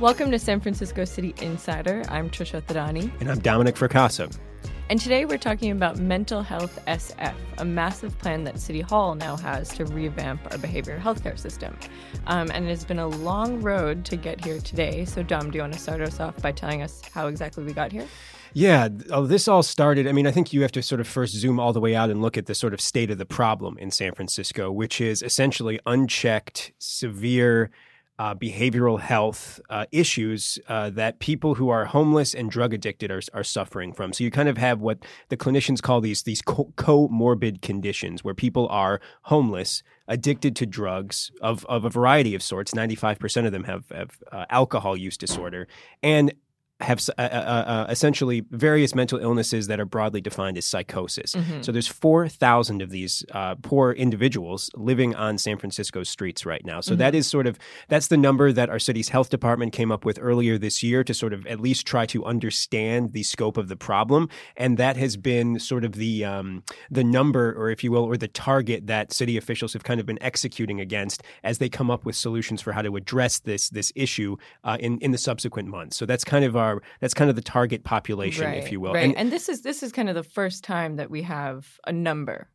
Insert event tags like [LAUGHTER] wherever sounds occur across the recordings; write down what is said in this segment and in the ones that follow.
Welcome to San Francisco City Insider. I'm Trisha Thadani. And I'm Dominic Fracassa. And today we're talking about Mental Health SF, a massive plan that City Hall now has to revamp our behavioral healthcare system. Um, and it has been a long road to get here today. So, Dom, do you want to start us off by telling us how exactly we got here? Yeah, oh, this all started. I mean, I think you have to sort of first zoom all the way out and look at the sort of state of the problem in San Francisco, which is essentially unchecked, severe uh, behavioral health uh, issues uh, that people who are homeless and drug addicted are, are suffering from. So you kind of have what the clinicians call these these co- comorbid conditions, where people are homeless, addicted to drugs of, of a variety of sorts. Ninety five percent of them have, have uh, alcohol use disorder, and have uh, uh, uh, essentially various mental illnesses that are broadly defined as psychosis. Mm-hmm. So there's 4,000 of these uh, poor individuals living on San Francisco's streets right now. So mm-hmm. that is sort of that's the number that our city's health department came up with earlier this year to sort of at least try to understand the scope of the problem, and that has been sort of the um, the number, or if you will, or the target that city officials have kind of been executing against as they come up with solutions for how to address this this issue uh, in in the subsequent months. So that's kind of our are that's kind of the target population, right, if you will. Right. And, and this is this is kind of the first time that we have a number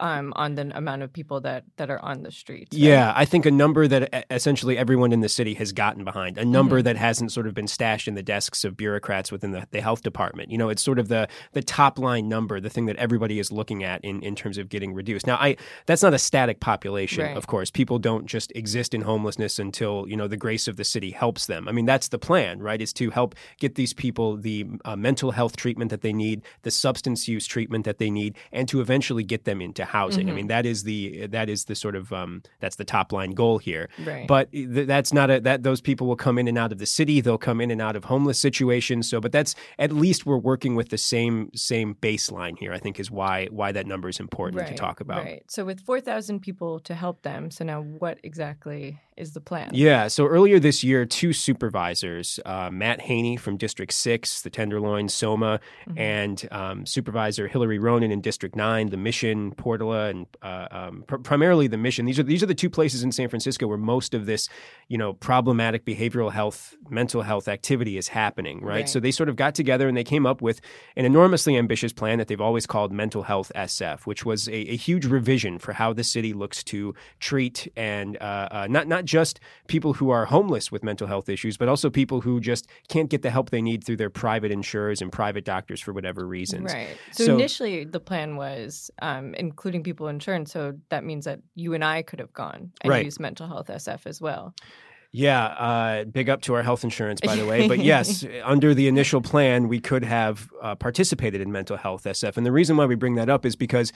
um, on the amount of people that that are on the streets. Right? Yeah, I think a number that essentially everyone in the city has gotten behind, a number mm-hmm. that hasn't sort of been stashed in the desks of bureaucrats within the, the health department. You know, it's sort of the the top line number, the thing that everybody is looking at in, in terms of getting reduced. Now, I that's not a static population, right. of course. People don't just exist in homelessness until you know the grace of the city helps them. I mean, that's the plan, right? Is to help get these people the uh, mental health treatment that they need, the substance use treatment that they need, and to eventually get them into housing. Mm-hmm. I mean, that is the that is the sort of um, that's the top line goal here. Right. But th- that's not a that those people will come in and out of the city. They'll come in and out of homeless situations. So, but that's at least we're working with the same same baseline here. I think is why why that number is important right, to talk about. Right. So with four thousand people to help them. So now, what exactly is the plan? Yeah. So earlier this year, two supervisors, uh, Matt Haney from District 6, the Tenderloin, Soma, mm-hmm. and um, Supervisor Hillary Ronan in District 9, the Mission, Portola, and uh, um, pr- primarily the Mission. These are, these are the two places in San Francisco where most of this, you know, problematic behavioral health, mental health activity is happening, right? right? So they sort of got together and they came up with an enormously ambitious plan that they've always called Mental Health SF, which was a, a huge revision for how the city looks to treat and uh, uh not, not just people who are homeless with mental health issues, but also people who just can't get the help they need through their private insurers and private doctors for whatever reasons. Right. So, so initially, the plan was um, including people insurance. So that means that you and I could have gone and right. used mental health SF as well. Yeah, uh, big up to our health insurance, by the way. But [LAUGHS] yes, under the initial plan, we could have uh, participated in mental health SF. And the reason why we bring that up is because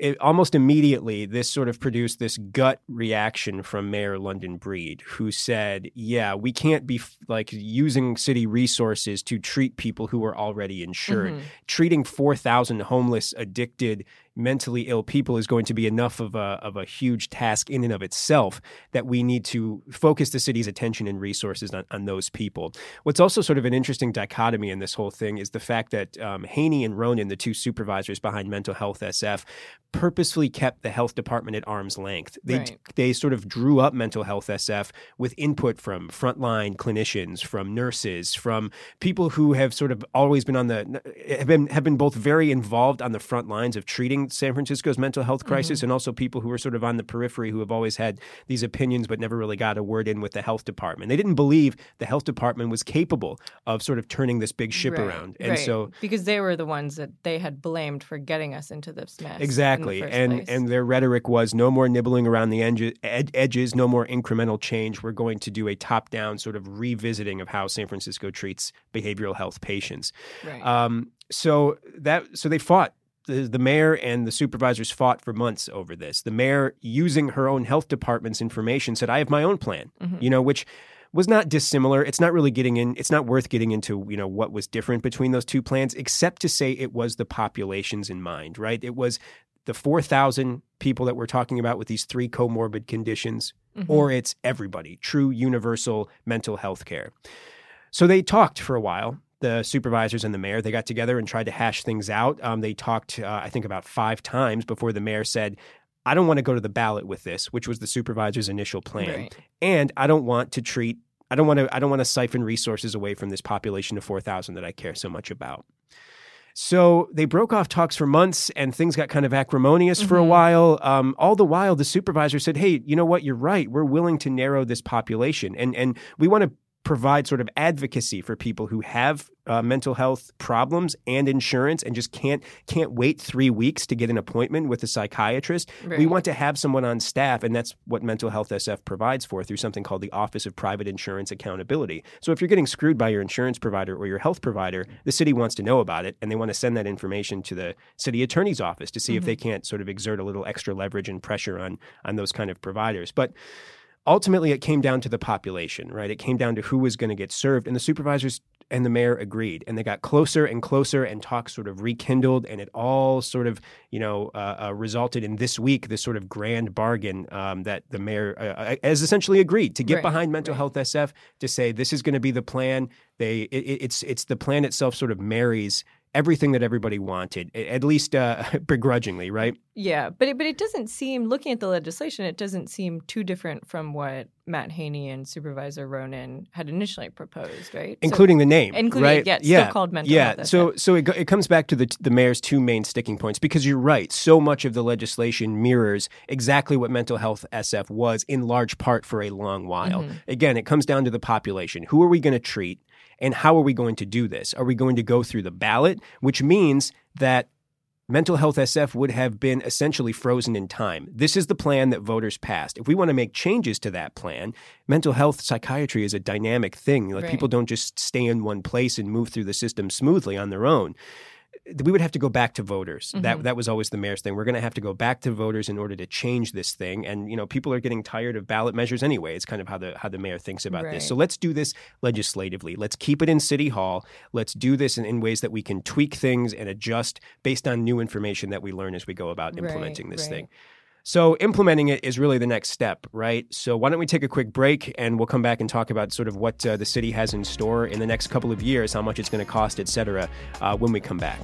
it, almost immediately, this sort of produced this gut reaction from Mayor London Breed, who said, "Yeah, we can't be f- like using city resources to treat people who are already insured. Mm-hmm. Treating four thousand homeless, addicted, mentally ill people is going to be enough of a, of a huge task in and of itself that we need to focus the city's attention and resources on, on those people. What's also sort of an interesting dichotomy in this whole thing is the fact that um, Haney and Ronan, the two supervisors behind Mental Health SF, purposefully kept the health department at arm's length. They, right. they sort of drew up Mental Health SF with input from frontline clinicians, from nurses, from people who have sort of always been on the have been have been both very involved on the front lines of treating San Francisco's mental health crisis, mm-hmm. and also people who are sort of on the periphery who have always had these opinions but never really got a word in with the health department. They didn't believe the health department was capable of sort of turning this big ship right, around, and right. so because they were the ones that they had blamed for getting us into this mess. Exactly, and place. and their rhetoric was no more nibbling around the ed- edges, no more incremental change. We're going to do a top-down sort of revisiting of how San Francisco treats behavioral health patients. Right. Um, so that so they fought the, the mayor and the supervisors fought for months over this. The mayor, using her own health department's information, said, "I have my own plan," mm-hmm. you know, which was not dissimilar. It's not really getting in. It's not worth getting into, you know, what was different between those two plans, except to say it was the populations in mind, right? It was the four thousand people that we're talking about with these three comorbid conditions, mm-hmm. or it's everybody, true universal mental health care. So they talked for a while the supervisors and the mayor they got together and tried to hash things out. Um, they talked, uh, I think, about five times before the mayor said, "I don't want to go to the ballot with this," which was the supervisor's initial plan, right. and I don't want to treat I don't want to I don't want to siphon resources away from this population of 4,000 that I care so much about. So they broke off talks for months and things got kind of acrimonious mm-hmm. for a mm-hmm. while. Um, all the while, the supervisor said, Hey, you know what? You're right. We're willing to narrow this population. And, and we want to provide sort of advocacy for people who have uh, mental health problems and insurance and just can't can't wait three weeks to get an appointment with a psychiatrist. Right. We want to have someone on staff, and that's what Mental Health SF provides for through something called the Office of Private Insurance Accountability. So if you're getting screwed by your insurance provider or your health provider, the city wants to know about it, and they want to send that information to the city attorney's office to see mm-hmm. if they can't sort of exert a little extra leverage and pressure on on those kind of providers. But ultimately it came down to the population, right? It came down to who was going to get served. And the supervisors and the mayor agreed. And they got closer and closer, and talks sort of rekindled. And it all sort of, you know, uh, uh, resulted in this week, this sort of grand bargain um, that the mayor uh, uh has essentially agreed to get right, behind Mental right. Health SF to say this is going to be the plan. They, it, it's, it's the plan itself sort of marries everything that everybody wanted, at least uh, [LAUGHS] begrudgingly, right? Yeah, but it, but it doesn't seem, looking at the legislation, it doesn't seem too different from what Matt Haney and Supervisor Ronan had initially proposed, right? Including so, the name, including right? yeah, yeah, still called mental yeah. health. So so it, it comes back to the the mayor's two main sticking points because you're right. So much of the legislation mirrors exactly what mental health SF was in large part for a long while. Mm-hmm. Again, it comes down to the population. Who are we going to treat? And how are we going to do this? Are we going to go through the ballot, which means that Mental Health SF would have been essentially frozen in time. This is the plan that voters passed. If we want to make changes to that plan, mental health psychiatry is a dynamic thing. Like right. people don't just stay in one place and move through the system smoothly on their own we would have to go back to voters. Mm-hmm. That that was always the mayor's thing. We're going to have to go back to voters in order to change this thing. And you know, people are getting tired of ballot measures anyway. It's kind of how the how the mayor thinks about right. this. So let's do this legislatively. Let's keep it in city hall. Let's do this in, in, ways that we can tweak things and adjust based on new information that we learn as we go about implementing right, this right. thing. So implementing it is really the next step, right? So why don't we take a quick break and we'll come back and talk about sort of what uh, the city has in store in the next couple of years, how much it's going to cost, et cetera, uh, when we come back.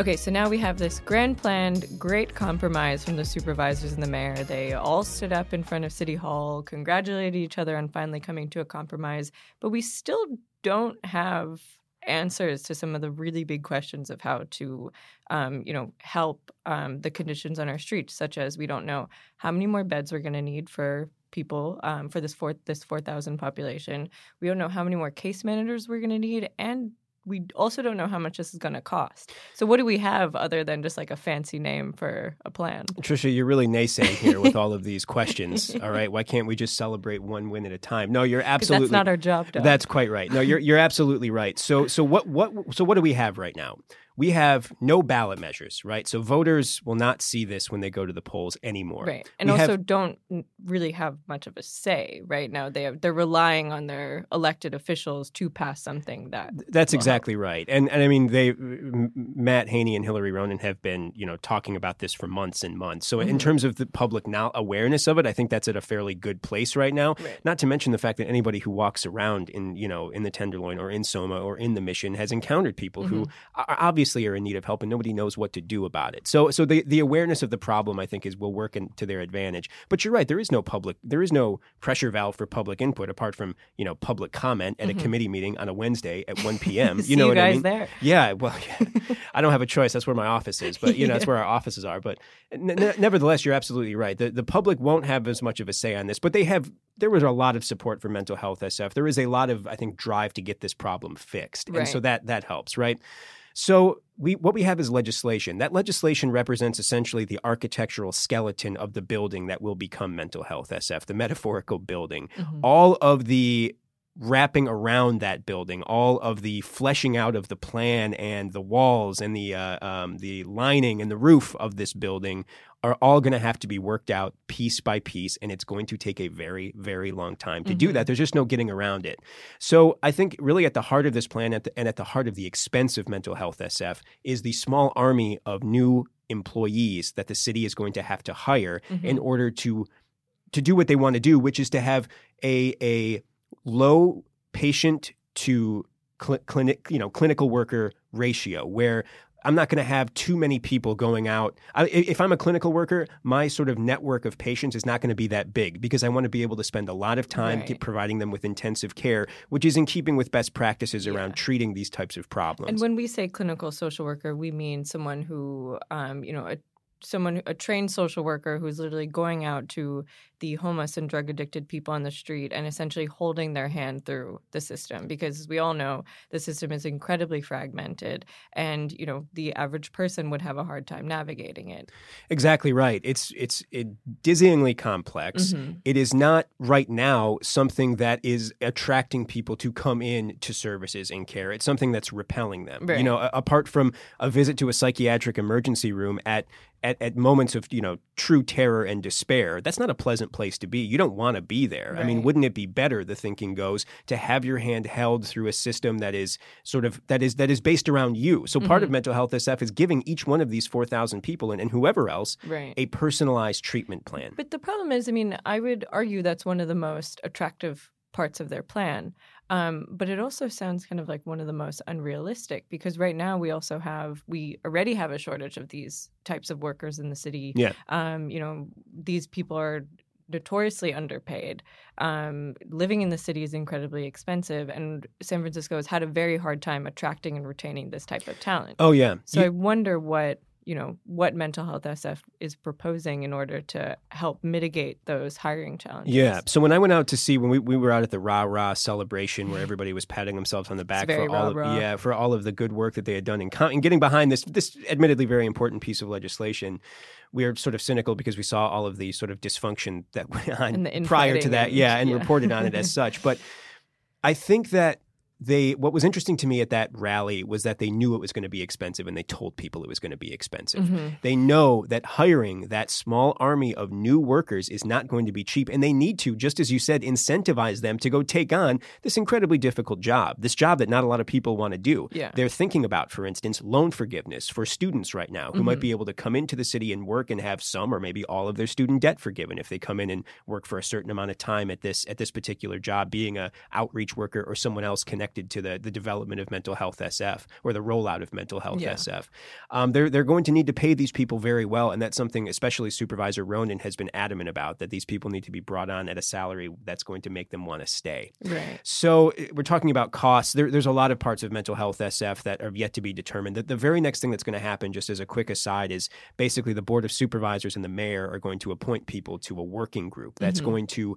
Okay, so now we have this grand planned, great compromise from the supervisors and the mayor. They all stood up in front of City Hall, congratulated each other on finally coming to a compromise, but we still don't have answers to some of the really big questions of how to, um, you know, help um, the conditions on our streets, such as we don't know how many more beds we're going to need for people um, for this four this four thousand population. We don't know how many more case managers we're going to need, and we also don't know how much this is going to cost. So, what do we have other than just like a fancy name for a plan? Trisha, you're really naysaying here with all of these questions. [LAUGHS] All right, why can't we just celebrate one win at a time? No, you're absolutely that's not our job. That's quite right. No, you're you're absolutely right. So, so what what so what do we have right now? We have no ballot measures, right? So voters will not see this when they go to the polls anymore. Right. And we also have, don't really have much of a say right now. They have, they're relying on their elected officials to pass something that That's exactly help. right. And and I mean they Matt Haney and Hillary Ronan have been, you know, talking about this for months and months. So mm-hmm. in terms of the public now awareness of it, I think that's at a fairly good place right now. Right. Not to mention the fact that anybody who walks around in, you know, in the Tenderloin or in Soma or in the Mission has encountered people mm-hmm. who are obviously obviously are in need of help and nobody knows what to do about it. So so the, the awareness of the problem I think is will work in, to their advantage. But you're right, there is no public there is no pressure valve for public input apart from, you know, public comment at mm-hmm. a committee meeting on a Wednesday at 1 p.m. [LAUGHS] you know you what I mean? There. Yeah, well yeah. [LAUGHS] I don't have a choice. That's where my office is, but you know, yeah. that's where our offices are. But n- nevertheless, you're absolutely right. The the public won't have as much of a say on this, but they have there was a lot of support for mental health SF. There is a lot of I think drive to get this problem fixed. Right. And so that that helps, right? So we what we have is legislation. That legislation represents essentially the architectural skeleton of the building that will become mental health SF, the metaphorical building. Mm-hmm. All of the wrapping around that building, all of the fleshing out of the plan and the walls and the uh, um, the lining and the roof of this building are all going to have to be worked out piece by piece, and it's going to take a very, very long time to mm-hmm. do that. There's just no getting around it. So I think really at the heart of this plan at the, and at the heart of the expense of mental health SF is the small army of new employees that the city is going to have to hire mm-hmm. in order to to do what they want to do, which is to have a a low patient to cl- clinic, you know, clinical worker ratio where I'm not going to have too many people going out. I, if I'm a clinical worker, my sort of network of patients is not going to be that big because I want to be able to spend a lot of time Right. providing them with intensive care, which is in keeping with best practices around Yeah. treating these types of problems. And when we say clinical social worker, we mean someone who, um, you know, a, someone a trained social worker who's literally going out to the homeless and drug addicted people on the street and essentially holding their hand through the system because we all know the system is incredibly fragmented and you know the average person would have a hard time navigating it Exactly right. It's it's it, dizzyingly complex. Mhm. It is not right now something that is attracting people to come in to services and care. It's something that's repelling them. You know, a- apart from a visit to a psychiatric emergency room at at, at moments of you know true terror and despair that's not a pleasant place to be you don't want to be there i mean wouldn't it be better the thinking goes to have your hand held through a system that is sort of that is that is based around you so part of Mm-hmm. mental health sf is giving each one of these 4000 people and, and whoever else right a personalized treatment plan But the problem is, I mean, I would argue that's one of the most attractive parts of their plan. Um, but it also sounds kind of like one of the most unrealistic because right now we also have, we already have a shortage of these types of workers in the city. Yeah. Um, you know, these people are notoriously underpaid. Um, living in the city is incredibly expensive, and San Francisco has had a very hard time attracting and retaining this type of talent. oh yeah So You- I wonder what you know what mental health SF is proposing in order to help mitigate those hiring challenges. Yeah. So when I went out to see when we, we were out at the rah rah celebration where everybody was patting themselves on the back for all of yeah for all of the good work that they had done in and getting behind this this admittedly very important piece of legislation. We are sort of cynical because we saw all of the sort of dysfunction that went on prior to that, and- yeah, and yeah. reported on it as [LAUGHS] such. But I think that they what was interesting to me at that rally was that they knew it was going to be expensive and they told people it was going to be expensive. Mhm. They know that hiring that small army of new workers is not going to be cheap, and they need to, just as you said, incentivize them to go take on this incredibly difficult job, this job that not a lot of people want to do. Yeah. They're thinking about, for instance, loan forgiveness for students right now who might be able to come into the city and work and have some or maybe all of their student debt forgiven if they come in and work for a certain amount of time at this at this particular job, being a outreach worker or someone else connected to the, the development of mental health SF or the rollout of mental health Yeah. SF. Um, they're they're going to need to pay these people very well, and that's something especially Supervisor Ronan has been adamant about that these people need to be brought on at a salary that's going to make them want to stay. Right. So eh, we're talking about costs. There, there's a lot of parts of mental health SF that are yet to be determined. The, the very next thing that's going to happen, just as a quick aside, is basically the board of supervisors and the mayor are going to appoint people to a working group that's Mhm. going to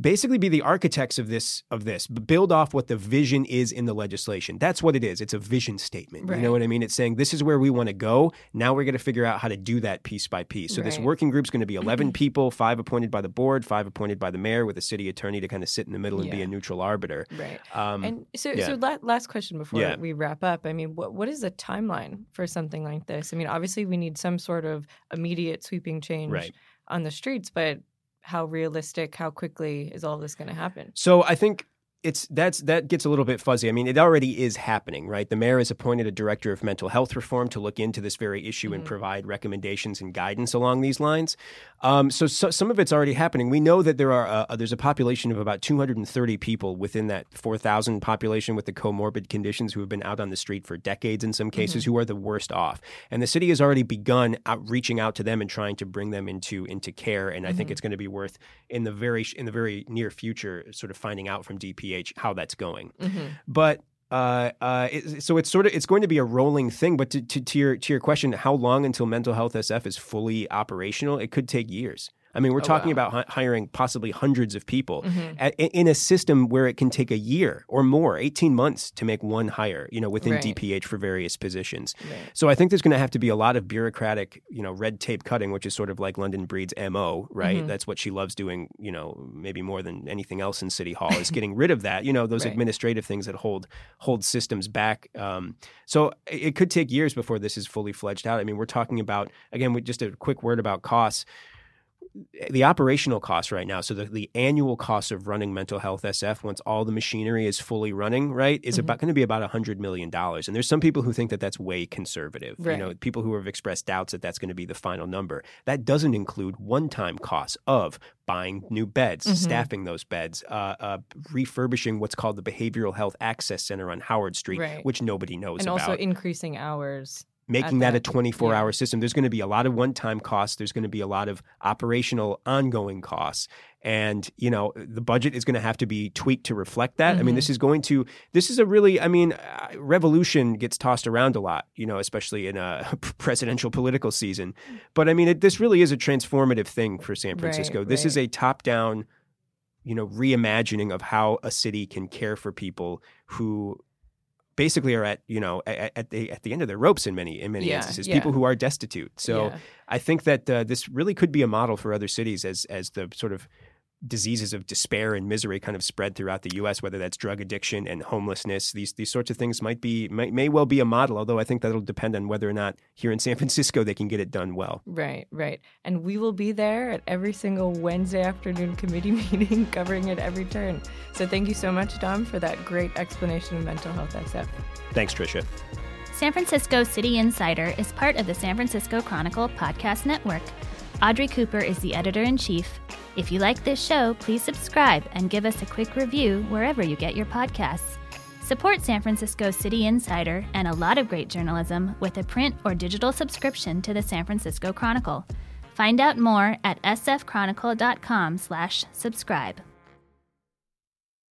basically be the architects of this of this build off what the vision is in the legislation that's what it is it's a vision statement you know what i mean it's saying this is where we want to go now we're going to figure out how to do that piece by piece so this Right. working group's going to be 11 [CLEARS THROAT] people five appointed by the board five appointed by the mayor with a city attorney to kind of sit in the middle and be a neutral arbiter Right. um, And so, yeah. so last question before Yeah. we wrap up. I mean, what what is the timeline for something like this? I mean, obviously, we need some sort of immediate sweeping change Right. on the streets, but how realistic, how quickly is all this going to happen? So I think it's that's that gets a little bit fuzzy. I mean, it already is happening, right? The mayor has appointed a director of mental health reform to look into this very issue and Mhm. provide recommendations and guidance along these lines. Um, so, so some of it's already happening. We know that there are uh, there's a population of about 230 people within that 4,000 population with the comorbid conditions who have been out on the street for decades in some cases, who are the worst off. And the city has already begun out, reaching out to them and trying to bring them into into care. And I think Mhm. it's going to be worth in the very in the very near future, sort of finding out from DPH how that's going. Mm-hmm. But uh, uh, it, so it's sort of it's going to be a rolling thing. But to, to, to your to your question, how long until mental health SF is fully operational? It could take years. I mean, we're Oh, talking wow. about hi- hiring possibly hundreds of people Mhm. at, in a system where it can take a year or more, eighteen months to make one hire. You know, within Right. DPH for various positions. Right. So I think there's going to have to be a lot of bureaucratic, you know, red tape cutting, which is sort of like London Breed's mo, right? Mhm. That's what she loves doing, you know, maybe more than anything else in City Hall is [LAUGHS] getting rid of that, you know, those Right. administrative things that hold hold systems back. Um, so it could take years before this is fully fledged out. I mean, we're talking about again, with just a quick word about costs. The operational costs right now, so the, the annual cost of running mental health SF once all the machinery is fully running, right, is Mhm. about going to be about $100 million. And there's some people who think that that's way conservative. Right. You know, people who have expressed doubts that that's going to be the final number. That doesn't include one time costs of buying new beds, Mhm. staffing those beds, uh, uh, refurbishing what's called the Behavioral Health Access Center on Howard Street, Right. which nobody knows about and about also increasing hours. Making at that a that- 24 yeah. hour system. There's going to be a lot of one time costs. There's going to be a lot of operational ongoing costs. And you know the budget is going to have to be tweaked to reflect that. I mean Mhm. this is going to this is a really i mean uh, revolution gets tossed around a lot you know especially in a [LAUGHS] presidential political season. But i mean it, this really is a transformative thing for san Right, francisco. This is a top down you know reimagining of how a city can care for people who basically are at you know at, at the at the end of their ropes in many in many Yeah, instances yeah. people who are destitute so Yeah. i think that uh, this really could be a model for other cities as as the sort of diseases of despair and misery kind of spread throughout the US whether that's drug addiction and homelessness these these sorts of things might be may, may well be a model although i think that'll depend on whether or not here in San [LAUGHS] Francisco they can get it done well Right, right. And we will be there at every single Wednesday afternoon committee [LAUGHS] meeting covering it every turn. So thank you so much, Dom, for that great explanation of mental health SF. thanks Trisha San Francisco City Insider is part of the San Francisco Chronicle podcast network. Audrey Cooper is the editor in chief. If you like this show, please subscribe and give us a quick review wherever you get your podcasts. Support San Francisco City Insider and a lot of great journalism with a print or digital subscription to the San Francisco Chronicle. Find out more at sfchronicle.com/subscribe.